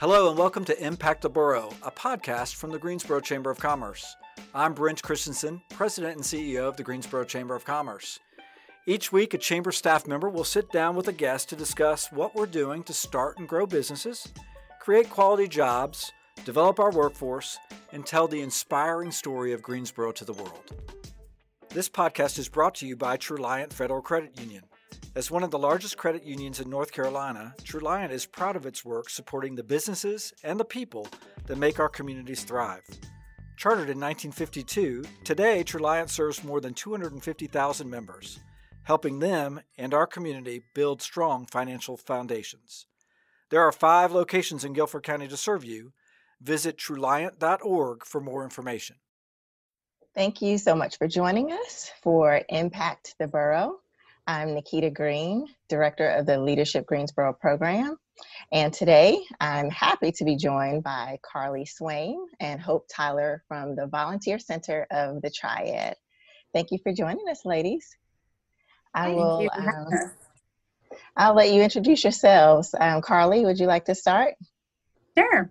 Hello, and welcome to Impact the Borough, a podcast from the Greensboro Chamber of Commerce. I'm Brent Christensen, President and CEO of the Greensboro Chamber of Commerce. Each week, a Chamber staff member will sit down with a guest to discuss what we're doing to start and grow businesses, create quality jobs, develop our workforce, and tell the inspiring story of Greensboro to the world. This podcast is brought to you by Truliant Federal Credit Union. As one of the largest credit unions in North Carolina, Truliant is proud of its work supporting the businesses and the people that make our communities thrive. Chartered in 1952, today Truliant serves more than 250,000 members, helping them and our community build strong financial foundations. There are five locations in Guilford County to serve you. Visit truliant.org for more information. Thank you so much for joining us for Impact the Borough. I'm Niketa Greene, Director of the Leadership Greensboro Program. And today I'm happy to be joined by Carley Swaim and Hope Tyler from the Volunteer Center of the Triad. Thank you for joining us, ladies. I Thank will. Um, I'll let you introduce yourselves. Um, Carley, would you like to start? Sure.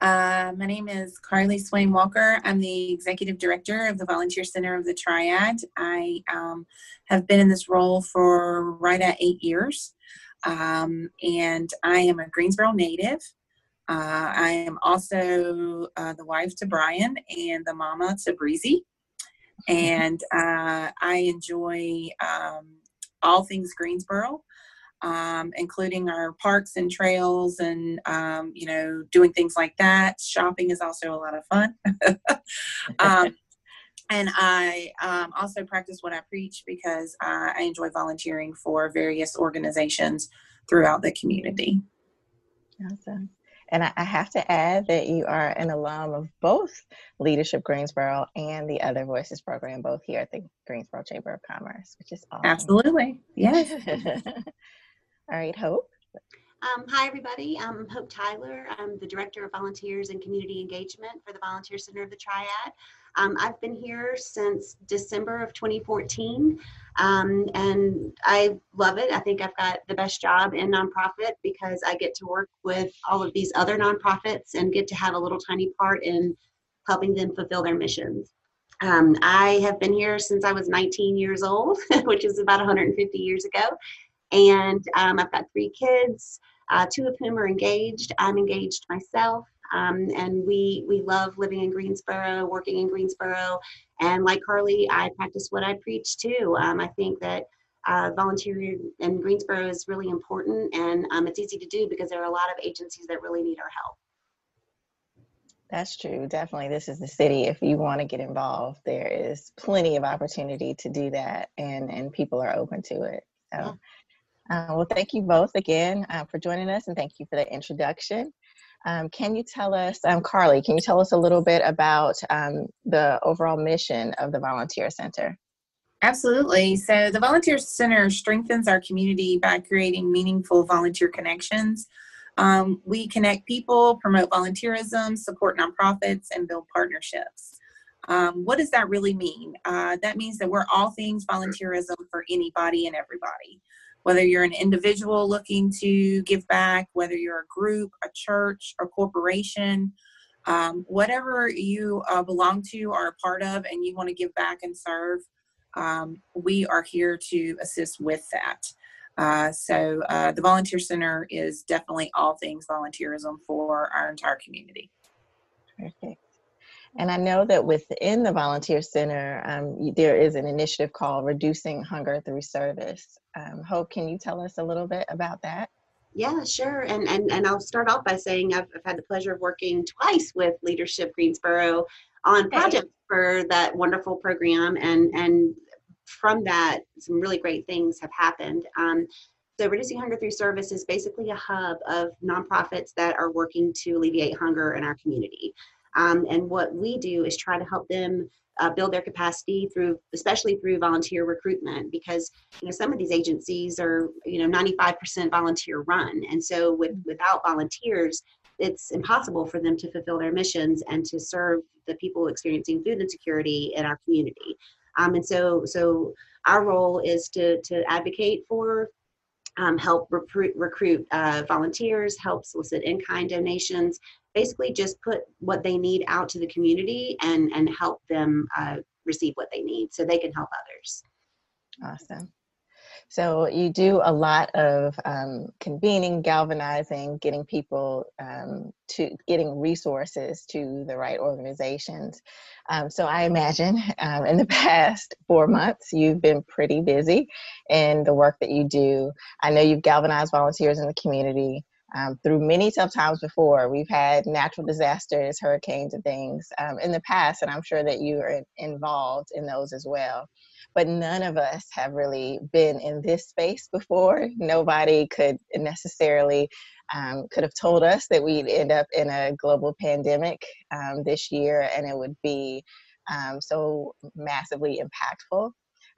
Uh, my name is Carley Swaim Walker. I'm the executive director of the Volunteer Center of the Triad. I um, have been in this role for right at eight years, um, and I am a Greensboro native. Uh, I am also uh, the wife to Brian and the mama to Breezy, and uh, I enjoy um, all things Greensboro um, including our parks and trails and um, you know doing things like that. Shopping is also a lot of fun. Um, and i um, also practice what i preach because uh, i enjoy volunteering for various organizations throughout the community. Awesome. And I, I have to add that you are an alum of both Leadership Greensboro and the Other Voices program, both here at the Greensboro Chamber of Commerce, which is awesome. absolutely. Yes All right, Hope. Um, hi, everybody. I'm Hope Tyler. I'm the Director of Volunteers and Community Engagement for the Volunteer Center of the Triad. Um, I've been here since December of 2014, um, and I love it. I think I've got the best job in nonprofit because I get to work with all of these other nonprofits and get to have a little tiny part in helping them fulfill their missions. Um, I have been here since I was 19 years old, which is about 150 years ago. And um, I've got three kids, uh, two of whom are engaged. I'm engaged myself. Um, and we we love living in Greensboro, working in Greensboro, and like Carley, I practice what I preach too. Um, I think that uh, volunteering in Greensboro is really important, and um, it's easy to do because there are a lot of agencies that really need our help. That's true. Definitely, this is the city. If you want to get involved, there is plenty of opportunity to do that, and and people are open to it. So. Yeah. Uh, well, thank you both again uh, for joining us and thank you for the introduction. Um, can you tell us, um, Carley, can you tell us a little bit about um, the overall mission of the Volunteer Center? Absolutely. So, the Volunteer Center strengthens our community by creating meaningful volunteer connections. Um, we connect people, promote volunteerism, support nonprofits, and build partnerships. Um, what does that really mean? Uh, that means that we're all things volunteerism for anybody and everybody whether you're an individual looking to give back, whether you're a group, a church, a corporation, um, whatever you uh, belong to or are a part of, and you want to give back and serve, um, we are here to assist with that. Uh, so uh, the Volunteer Center is definitely all things volunteerism for our entire community. Perfect. And I know that within the Volunteer Center, um, there is an initiative called Reducing Hunger Through Service. Um, Hope, can you tell us a little bit about that? Yeah, sure. And and and I'll start off by saying I've, I've had the pleasure of working twice with Leadership Greensboro on projects for that wonderful program, and and from that, some really great things have happened. Um, so, Reducing Hunger Through Service is basically a hub of nonprofits that are working to alleviate hunger in our community. Um, and what we do is try to help them uh, build their capacity through, especially through volunteer recruitment, because you know some of these agencies are you know 95% volunteer run, and so with without volunteers, it's impossible for them to fulfill their missions and to serve the people experiencing food insecurity in our community. Um, and so, so our role is to to advocate for um, help recruit, recruit uh, volunteers, help solicit in-kind donations, basically just put what they need out to the community and, and help them uh, receive what they need so they can help others. Awesome. So you do a lot of um, convening, galvanizing, getting people um, to getting resources to the right organizations. Um, so I imagine um, in the past four months you've been pretty busy in the work that you do. I know you've galvanized volunteers in the community. Um, through many tough times before. We've had natural disasters, hurricanes, and things um, in the past, and I'm sure that you are involved in those as well but none of us have really been in this space before. Nobody could necessarily um, could have told us that we'd end up in a global pandemic um, this year and it would be um, so massively impactful.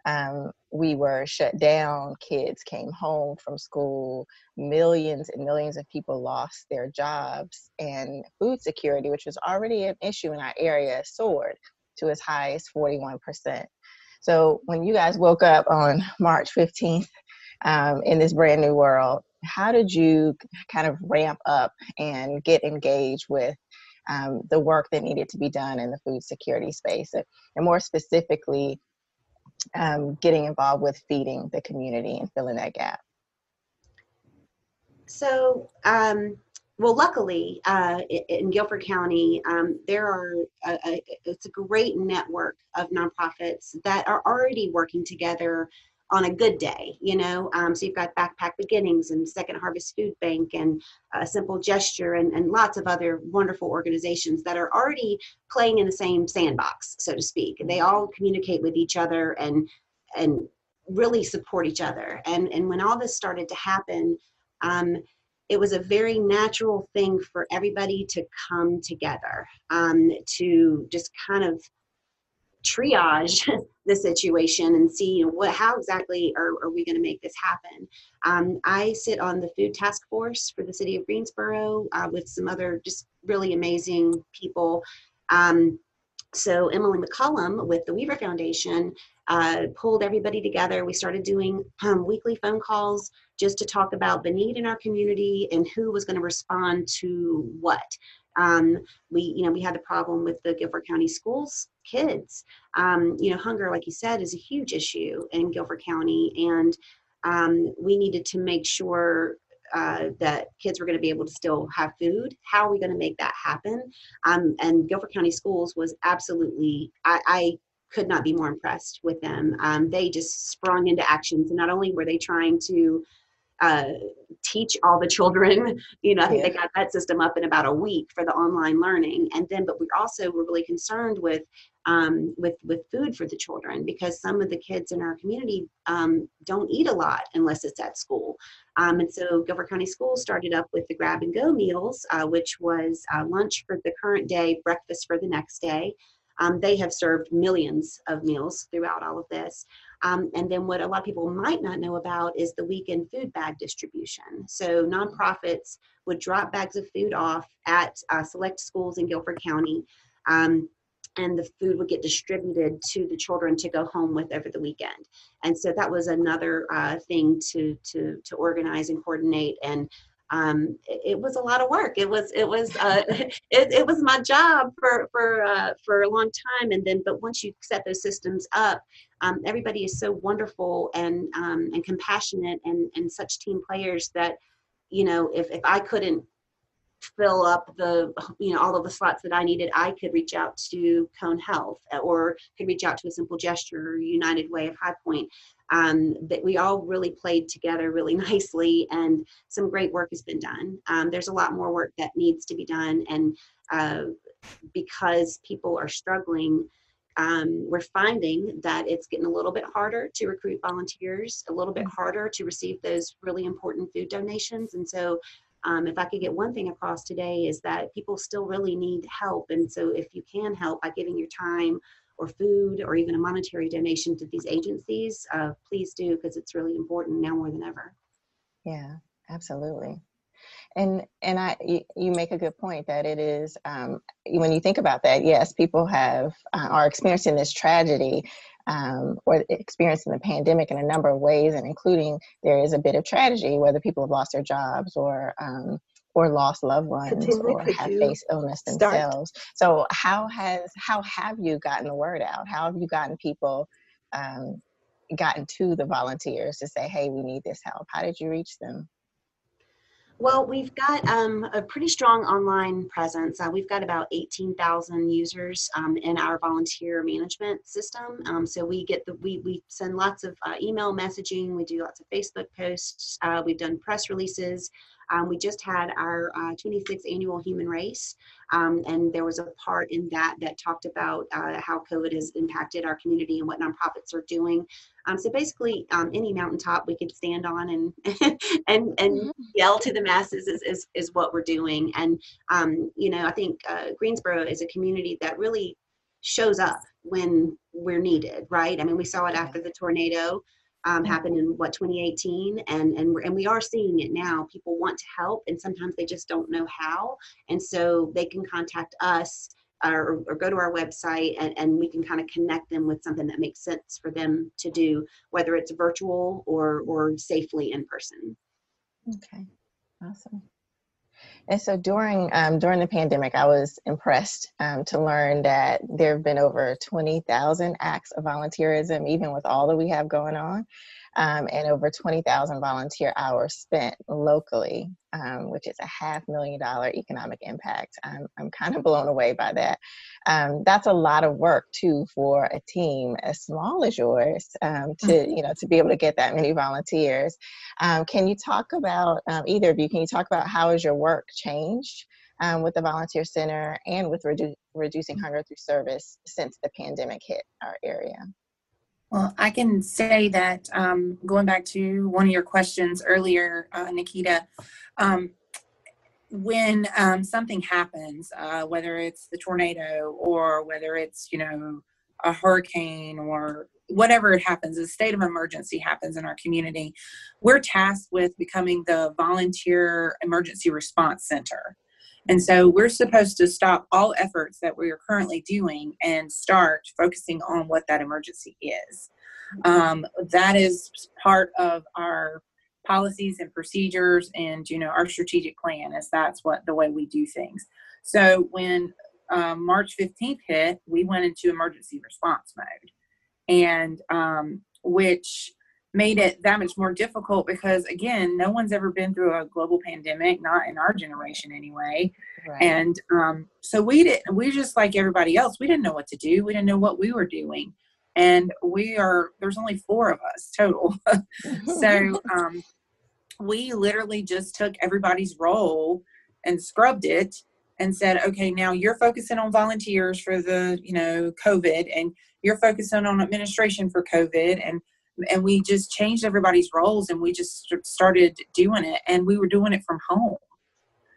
Um, we were shut down, kids came home from school, millions and millions of people lost their jobs, and food security, which was already an issue in our area, soared to as high as 41%. So when you guys woke up on March 15th um, in this brand new world, how did you kind of ramp up and get engaged with um, the work that needed to be done in the food security space? And more specifically, um, getting involved with feeding the community and filling that gap? So, um, well, luckily, uh, in Guilford County, um, there are a, a, it's a great network of nonprofits that are already working together on a good day. You know, um, so you've got Backpack Beginnings and Second Harvest Food Bank and a Simple Gesture and, and lots of other wonderful organizations that are already playing in the same sandbox, so to speak. They all communicate with each other and and really support each other. And and when all this started to happen. Um, it was a very natural thing for everybody to come together um, to just kind of triage the situation and see what how exactly are, are we going to make this happen? Um, i sit on the food task force for the city of greensboro uh, with some other just really amazing people. Um, so emily mccullum with the weaver foundation uh, pulled everybody together we started doing um, weekly phone calls just to talk about the need in our community and who was going to respond to what. Um, we, you know, we had the problem with the Guilford County schools kids. Um, you know, hunger, like you said, is a huge issue in Guilford County, and um, we needed to make sure uh, that kids were going to be able to still have food. How are we going to make that happen? Um, and Guilford County Schools was absolutely, I, I could not be more impressed with them. Um, they just sprung into action. So not only were they trying to uh, teach all the children. You know, I think yeah. they got that system up in about a week for the online learning. And then, but we also were really concerned with um, with with food for the children because some of the kids in our community um, don't eat a lot unless it's at school. Um, and so Guilford County Schools started up with the grab and go meals, uh, which was uh, lunch for the current day, breakfast for the next day. Um, they have served millions of meals throughout all of this. Um, and then what a lot of people might not know about is the weekend food bag distribution. So nonprofits would drop bags of food off at uh, select schools in Guilford County. Um, and the food would get distributed to the children to go home with over the weekend. And so that was another uh, thing to, to, to organize and coordinate. And um, it, it, was a lot of work. It was it was uh, it, it was my job for for uh, for a long time. And then, but once you set those systems up, um, everybody is so wonderful and um, and compassionate and and such team players that you know if if I couldn't fill up the you know all of the slots that I needed, I could reach out to Cone Health or could reach out to a Simple Gesture or United Way of High Point. Um, that we all really played together really nicely, and some great work has been done. Um, there's a lot more work that needs to be done, and uh, because people are struggling. Um, we're finding that it's getting a little bit harder to recruit volunteers, a little bit mm. harder to receive those really important food donations. And so um, if I could get one thing across today is that people still really need help. And so if you can help by giving your time or food or even a monetary donation to these agencies, uh, please do because it's really important now more than ever. Yeah, absolutely. And and I you, make a good point that it is um, when you think about that. Yes, people have uh, are experiencing this tragedy, um, or experiencing the pandemic in a number of ways, and including there is a bit of tragedy, whether people have lost their jobs or um, or lost loved ones or have faced illness start? themselves. So how has how have you gotten the word out? How have you gotten people um, gotten to the volunteers to say, hey, we need this help? How did you reach them? Well, we've got um, a pretty strong online presence. Uh, we've got about 18,000 users um, in our volunteer management system. Um, so we get the we we send lots of uh, email messaging. We do lots of Facebook posts. Uh, we've done press releases. Um, we just had our uh, 26th annual human race, um, and there was a part in that that talked about uh, how COVID has impacted our community and what nonprofits are doing. Um, so basically, um, any mountaintop we could stand on and and and yell to the masses is, is, is what we're doing. And um, you know, I think uh, Greensboro is a community that really shows up when we're needed, right? I mean, we saw it after the tornado um, happened in what 2018, and and we're, and we are seeing it now. People want to help, and sometimes they just don't know how, and so they can contact us or, or go to our website and, and we can kind of connect them with something that makes sense for them to do, whether it's virtual or or safely in person. Okay, awesome. And so during um, during the pandemic, I was impressed um, to learn that there have been over twenty thousand acts of volunteerism, even with all that we have going on, um, and over twenty thousand volunteer hours spent locally, um, which is a half million dollar economic impact. I'm I'm kind of blown away by that. Um, that's a lot of work too for a team as small as yours um, to you know to be able to get that many volunteers. Um, can you talk about um, either of you? Can you talk about how has your work changed um, with the volunteer center and with redu- reducing hunger through service since the pandemic hit our area? Well, I can say that um, going back to one of your questions earlier, uh, Niketa, um, when um, something happens, uh, whether it's the tornado or whether it's, you know, a hurricane or whatever it happens, a state of emergency happens in our community, we're tasked with becoming the volunteer emergency response center. And so we're supposed to stop all efforts that we are currently doing and start focusing on what that emergency is. Um, that is part of our policies and procedures and you know our strategic plan is that's what the way we do things so when um, march 15th hit we went into emergency response mode and um, which made it that much more difficult because again no one's ever been through a global pandemic not in our generation anyway Right. and um, so we didn't. we just like everybody else we didn't know what to do we didn't know what we were doing and we are there's only four of us total so um, we literally just took everybody's role and scrubbed it and said okay now you're focusing on volunteers for the you know covid and you're focusing on administration for covid and and we just changed everybody's roles and we just started doing it and we were doing it from home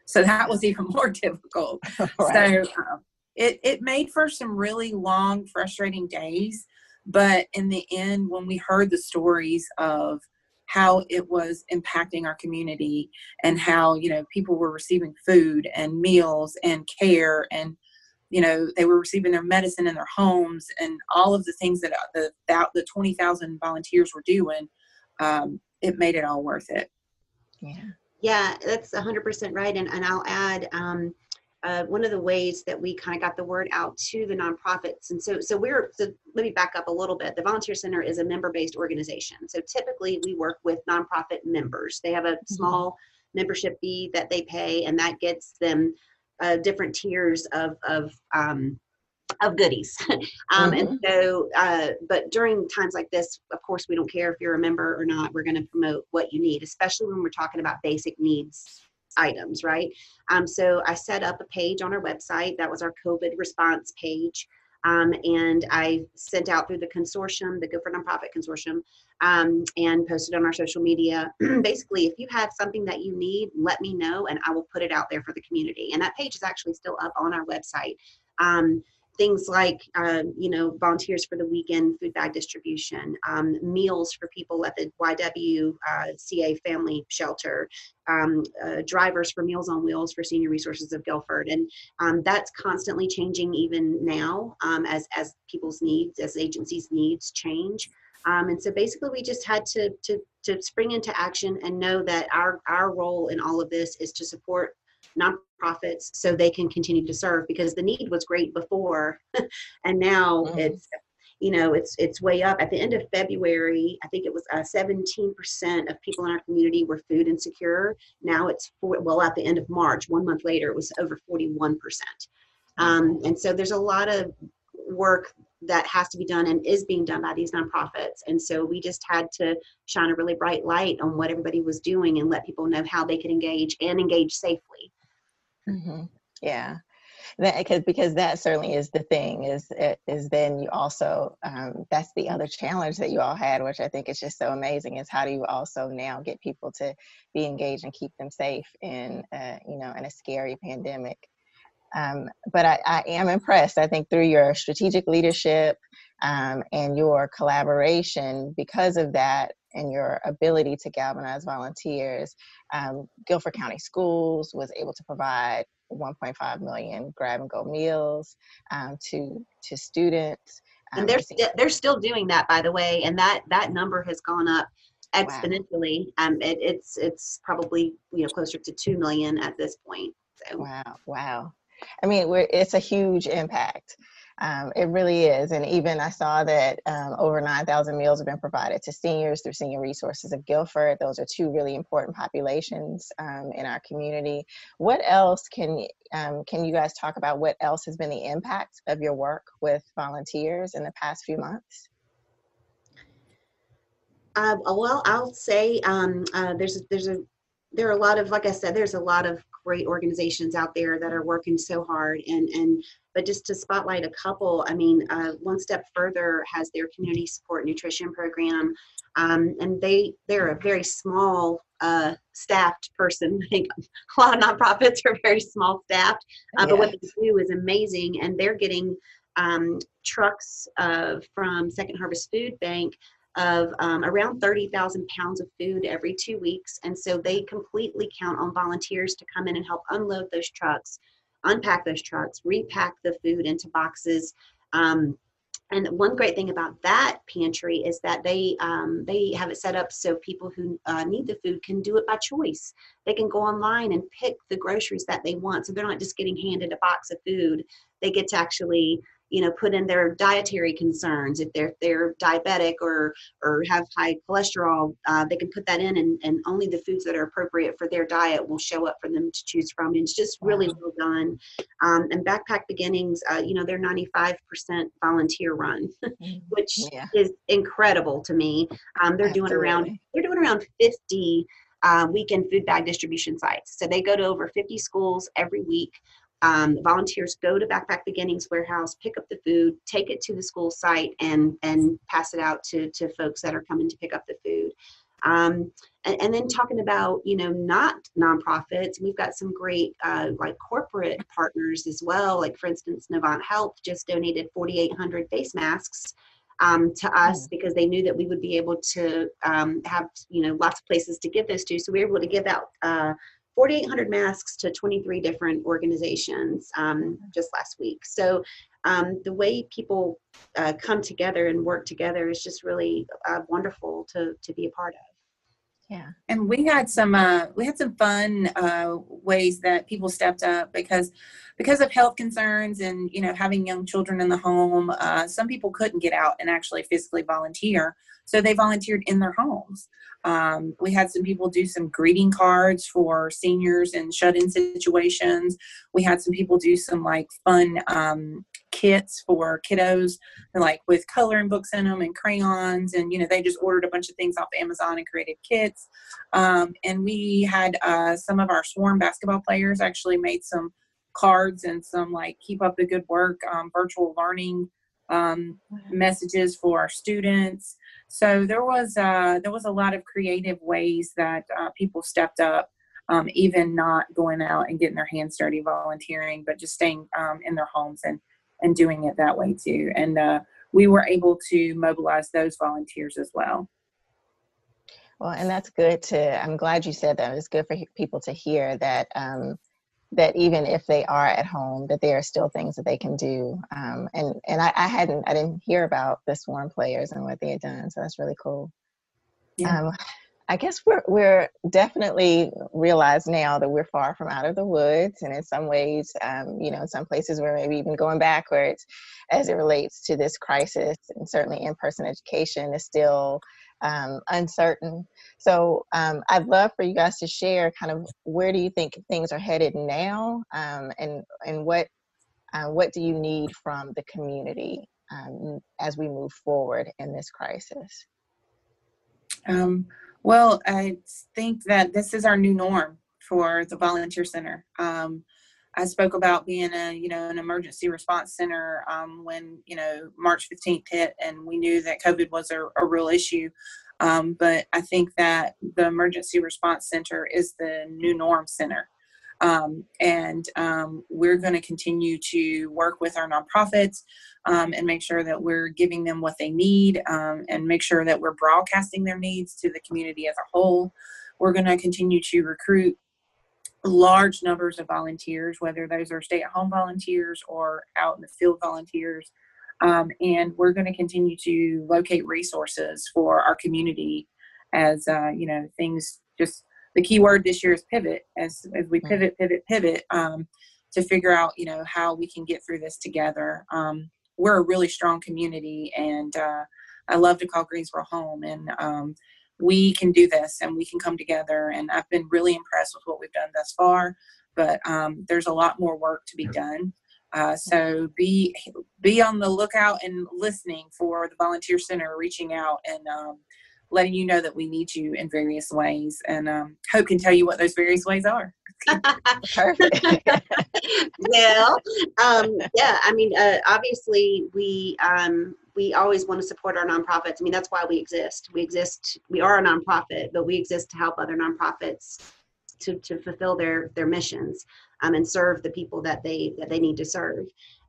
so that was even more difficult right. so um, it, it made for some really long, frustrating days. But in the end, when we heard the stories of how it was impacting our community and how, you know, people were receiving food and meals and care and, you know, they were receiving their medicine in their homes and all of the things that uh, the, that the 20,000 volunteers were doing, um, it made it all worth it. yeah. Yeah, that's 100% right. And, and I'll add um, uh, one of the ways that we kind of got the word out to the nonprofits. And so, so we're, so let me back up a little bit. The Volunteer Center is a member based organization. So typically we work with nonprofit members. They have a small membership fee that they pay, and that gets them uh, different tiers of, of um, of goodies. um, And so, uh, but during times like this, of course, we don't care if you're a member or not. We're going to promote what you need, especially when we're talking about basic needs items, right? Um, so I set up a page on our website. That was our COVID response page. Um, and I sent out through the consortium, the Guilford Nonprofit Consortium, um, and posted on our social media. Basically, if you have something that you need, let me know and I will put it out there for the community. And that page is actually still up on our website. Um, things like um, you know volunteers for the weekend food bag distribution um, meals for people at the ywca uh, family shelter um, uh, drivers for meals on wheels for senior resources of guilford. And um, that's constantly changing even now um, as as people's needs as agencies needs change. And so basically we just had to to to spring into action and know that our our role in all of this is to support nonprofits so they can continue to serve because the need was great before and now mm-hmm. it's you know it's it's way up at the end of february i think it was uh, 17% of people in our community were food insecure now it's for, well at the end of march one month later it was over 41% um, and so there's a lot of work that has to be done and is being done by these nonprofits. And so we just had to shine a really bright light on what everybody was doing and let people know how they could engage and engage safely. Mm-hmm. Yeah. That, because because that certainly is the thing is is then you also um, that's the other challenge that you all had which I think is just so amazing is how do you also now get people to be engaged and keep them safe in uh, you know in a scary pandemic um, but I, I, am impressed, I think, through your strategic leadership um, and your collaboration because of that and your ability to galvanize volunteers. Um, Guilford County Schools was able to provide 1.5 million grab and go meals um, to, to students. and um, they're, st- they're still doing that, by the way, and that, that number has gone up exponentially. Wow. Um, it, it's it's probably you know closer to two million at this point. So. Wow! Wow! I mean, it's a huge impact. Um, it really is. And even I saw that um, over 9,000 meals have been provided to seniors through Senior Resources of Guilford. Those are two really important populations um, in our community. What else can, um, can you guys talk about? What else has been the impact of your work with volunteers in the past few months? Uh, well, I'll say um, uh, there's there's a there are a lot of like I said, there's a lot of great organizations out there that are working so hard and and but just to spotlight a couple i mean uh, one step further has their community support nutrition program um, and they they're a very small uh, staffed person. I think a lot of nonprofits are very small staffed uh, but what they do is amazing and they're getting um, trucks from second harvest food bank of um, around 30,000 pounds of food every two weeks. And so they completely count on volunteers to come in and help unload those trucks, unpack those trucks, repack the food into boxes. Um, and one great thing about that pantry is that they um, they have it set up so people who uh, need the food can do it by choice. They can go online and pick the groceries that they want, so they're not just getting handed a box of food. They get to actually you know put in their dietary concerns if they're they're diabetic or or have high cholesterol uh, they can put that in and, and only the foods that are appropriate for their diet will show up for them to choose from and it's just really well done um, and backpack beginnings uh, you know they're 95% volunteer run mm-hmm. which yeah. is incredible to me um, they're Absolutely. doing around they're doing around 50 uh, weekend food bag distribution sites so they go to over 50 schools every week um, volunteers go to Backpack Beginnings warehouse, pick up the food, take it to the school site, and and pass it out to to folks that are coming to pick up the food. Um, and, and, then talking about you know not nonprofits, we've got some great uh, like corporate partners as well. Like for instance, Novant Health just donated 4,800 face masks um, to us mm. because they knew that we would be able to um, have you know lots of places to give those to. So we were able to give out uh, 4,800 masks to 23 different organizations um, just last week. So um, the way people uh, come together and work together is just really uh, wonderful to, to be a part of. Yeah, and we had some uh, we had some fun uh, ways that people stepped up because because of health concerns and you know having young children in the home. Uh, some people couldn't get out and actually physically volunteer, so they volunteered in their homes. Um, we had some people do some greeting cards for seniors in shut-in situations. We had some people do some like fun um, kits for kiddos, like with coloring books in them and crayons, and you know they just ordered a bunch of things off Amazon and created kits. Um, and we had uh, some of our swarm basketball players actually made some cards and some like keep up the good work um, virtual learning um, messages for our students. So there was uh, there was a lot of creative ways that uh, people stepped up, um, even not going out and getting their hands dirty volunteering, but just staying um, in their homes and and doing it that way too. And uh, we were able to mobilize those volunteers as well. Well, and that's good to, I'm glad you said that. It's good for people to hear that, um, that even if they are at home, that there are still things that they can do. Um, and and I, I, hadn't, I didn't hear about the swarm players and what they had done. So that's really cool. Yeah. Um, I guess we're we're definitely realize now that we're far from out of the woods, and in some ways, um, you know, in some places we're maybe even going backwards as it relates to this crisis, and certainly in-person education is still um, uncertain. So um, I'd love for you guys to share kind of where do you think things are headed now, um, and and what uh, what do you need from the community um, as we move forward in this crisis? Um, well, I think that this is our new norm for the volunteer center. I spoke about being a you know an emergency response center um, when you know March 15th hit, and we knew that COVID was a, a real issue. Um, but I think that the emergency response center is the new norm center. Um, and um, we're going to continue to work with our nonprofits um, and make sure that we're giving them what they need um, and make sure that we're broadcasting their needs to the community as a whole. We're going to continue to recruit large numbers of volunteers, whether those are stay at home volunteers or out in the field volunteers. Um, and we're going to continue to locate resources for our community as, uh, you know, things just the key word this year is pivot as, as we pivot, pivot, pivot um, to figure out, you know, how we can get through this together. Um, we're a really strong community and uh, I love to call Greensboro home and um, we can do this and we can come together and I've been really impressed with what we've done thus far but um, there's a lot more work to be done uh, so be be on the lookout and listening for the volunteer center reaching out and um, letting you know that we need you in various ways. And um, Hope can tell you what those various ways are. Perfect. well, um, yeah, I mean, uh, obviously, we um, we always want to support our nonprofits. I mean, that's why we exist. We exist. We are a nonprofit, but we exist to help other nonprofits to, to fulfill their their missions um, and serve the people that they that they need to serve.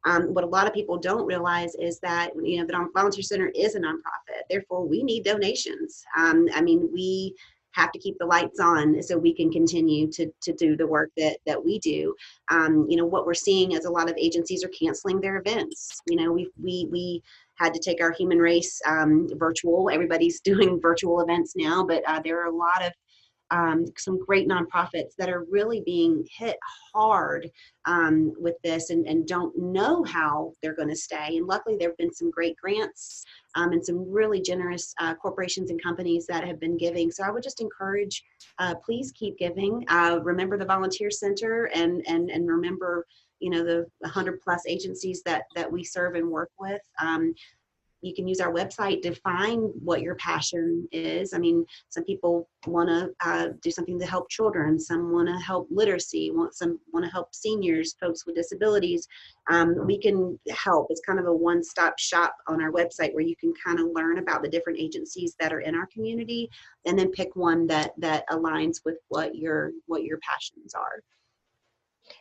Um, what a lot of people don't realize is that you know the volunteer center is a nonprofit therefore we need donations um, i mean we have to keep the lights on so we can continue to, to do the work that, that we do. Um, you know, what we're seeing is a lot of agencies are canceling their events. You know, we, we, we had to take our human race um, virtual. Everybody's doing virtual events now, but uh, there are a lot of um, some great nonprofits that are really being hit hard um, with this and, and don't know how they're going to stay. And luckily, there have been some great grants um, and some really generous uh, corporations and companies that have been giving. So I would just encourage, uh, please keep giving. Uh, remember the Volunteer Center and and and remember you know the 100 plus agencies that that we serve and work with um, you can use our website to find what your passion is. I mean, some people want to uh, do something to help children. Some want to help literacy. Want some want to help seniors, folks with disabilities. Um, we can help. It's kind of a one-stop shop on our website where you can kind of learn about the different agencies that are in our community, and then pick one that that aligns with what your what your passions are.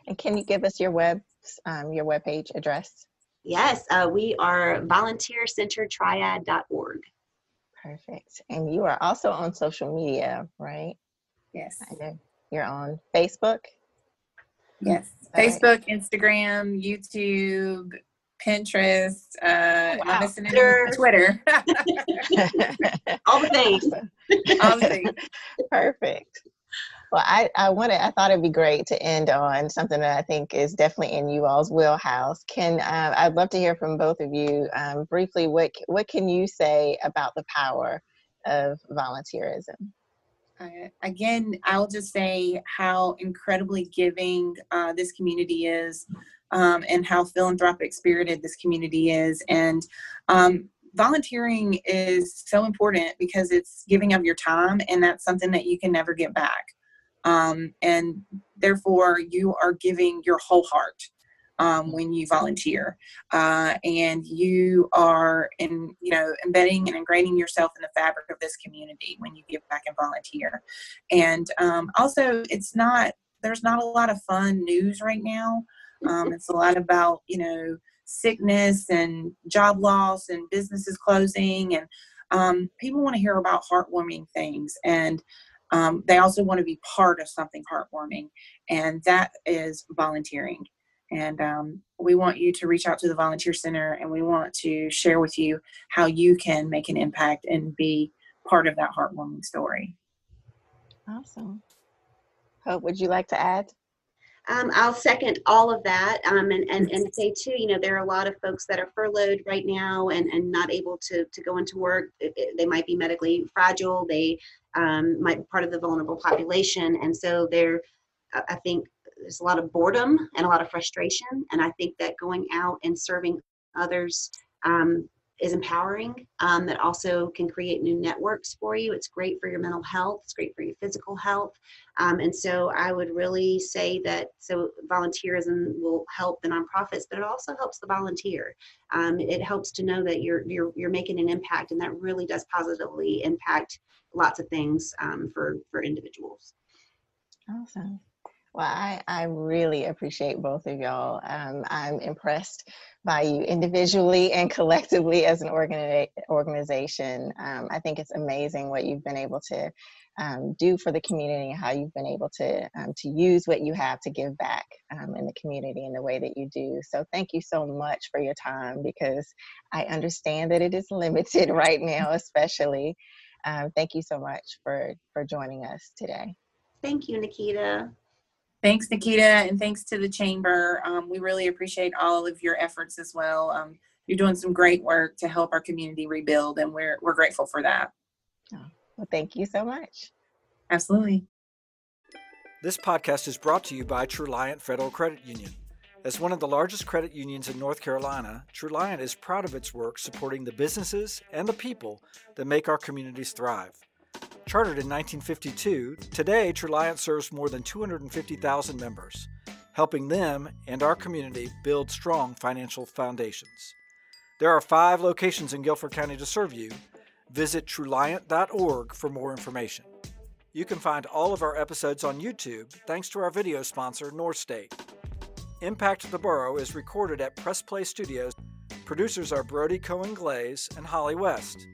And can you give us your web um, your web page address? Yes, uh, we are volunteercentertriad.org. Perfect. And you are also on social media, right? Yes. You're on Facebook? Yes. Facebook, right. Instagram, YouTube, Pinterest, uh, wow. Twitter. Twitter. All the things. All the things. Perfect. Well, I, I wanted, I thought it'd be great to end on something that I think is definitely in you all's wheelhouse. Can uh, I'd love to hear from both of you um, briefly. What what can you say about the power of volunteerism? Uh, again, I'll just say how incredibly giving uh, this community is, um, and how philanthropic spirited this community is, and um, volunteering is so important because it's giving of your time and that's something that you can never get back um, and therefore you are giving your whole heart um, when you volunteer. Uh, and you are in you know embedding and ingraining yourself in the fabric of this community when you give back and volunteer. And um, also it's not there's not a lot of fun news right now. Um, it's a lot about you know sickness and job loss and businesses closing and um, people want to hear about heartwarming things. And um, they also want to be part of something heartwarming and that is volunteering and um, we want you to reach out to the volunteer center and we want to share with you how you can make an impact and be part of that heartwarming story Awesome. Hope, would you like to add? Um, I'll second all of that um, and, and, and say too, you know, there are a lot of folks that are furloughed right now and, and not able to, to go into work. It- it- They might be medically fragile. They um, might be part of the vulnerable population. And so there, I I think there's a lot of boredom and a lot of frustration. And I think that going out and serving others um, is empowering. Um, that also can create new networks for you. It's great for your mental health. It's great for your physical health. Um, and so I would really say that so volunteerism will help the nonprofits, but it also helps the volunteer. Um, it helps to know that you're you're you're making an impact, and that really does positively impact lots of things um, for for individuals. Awesome. Well, I, I really appreciate both of y'all. Um, I'm impressed by you individually and collectively as an organi- organization. Um, I think it's amazing what you've been able to um, do for the community and how you've been able to um, to use what you have to give back um, in the community in the way that you do. So thank you so much for your time because I understand that it is limited right now, especially. Um, thank you so much for for joining us today. Thank you, Niketa. Thanks, Niketa, and thanks to the chamber. Um, we really appreciate all of your efforts as well. Um, you're doing some great work to help our community rebuild, and we're we're grateful for that. Well, thank you so much. Absolutely. This podcast is brought to you by Truliant Federal Credit Union. As one of the largest credit unions in North Carolina, Truliant is proud of its work supporting the businesses and the people that make our communities thrive. Chartered in 1952, today Truliant serves more than 250,000 members, helping them and our community build strong financial foundations. There are five locations in Guilford County to serve you. Visit truliant.org for more information. You can find all of our episodes on YouTube thanks to our video sponsor, North State. Impact the Borough is recorded at Press Play Studios. Producers are Brody Cohen Glaze and Holly West.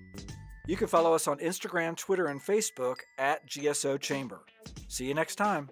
You can follow us on Instagram, Twitter, and Facebook at GSO Chamber. See you next time.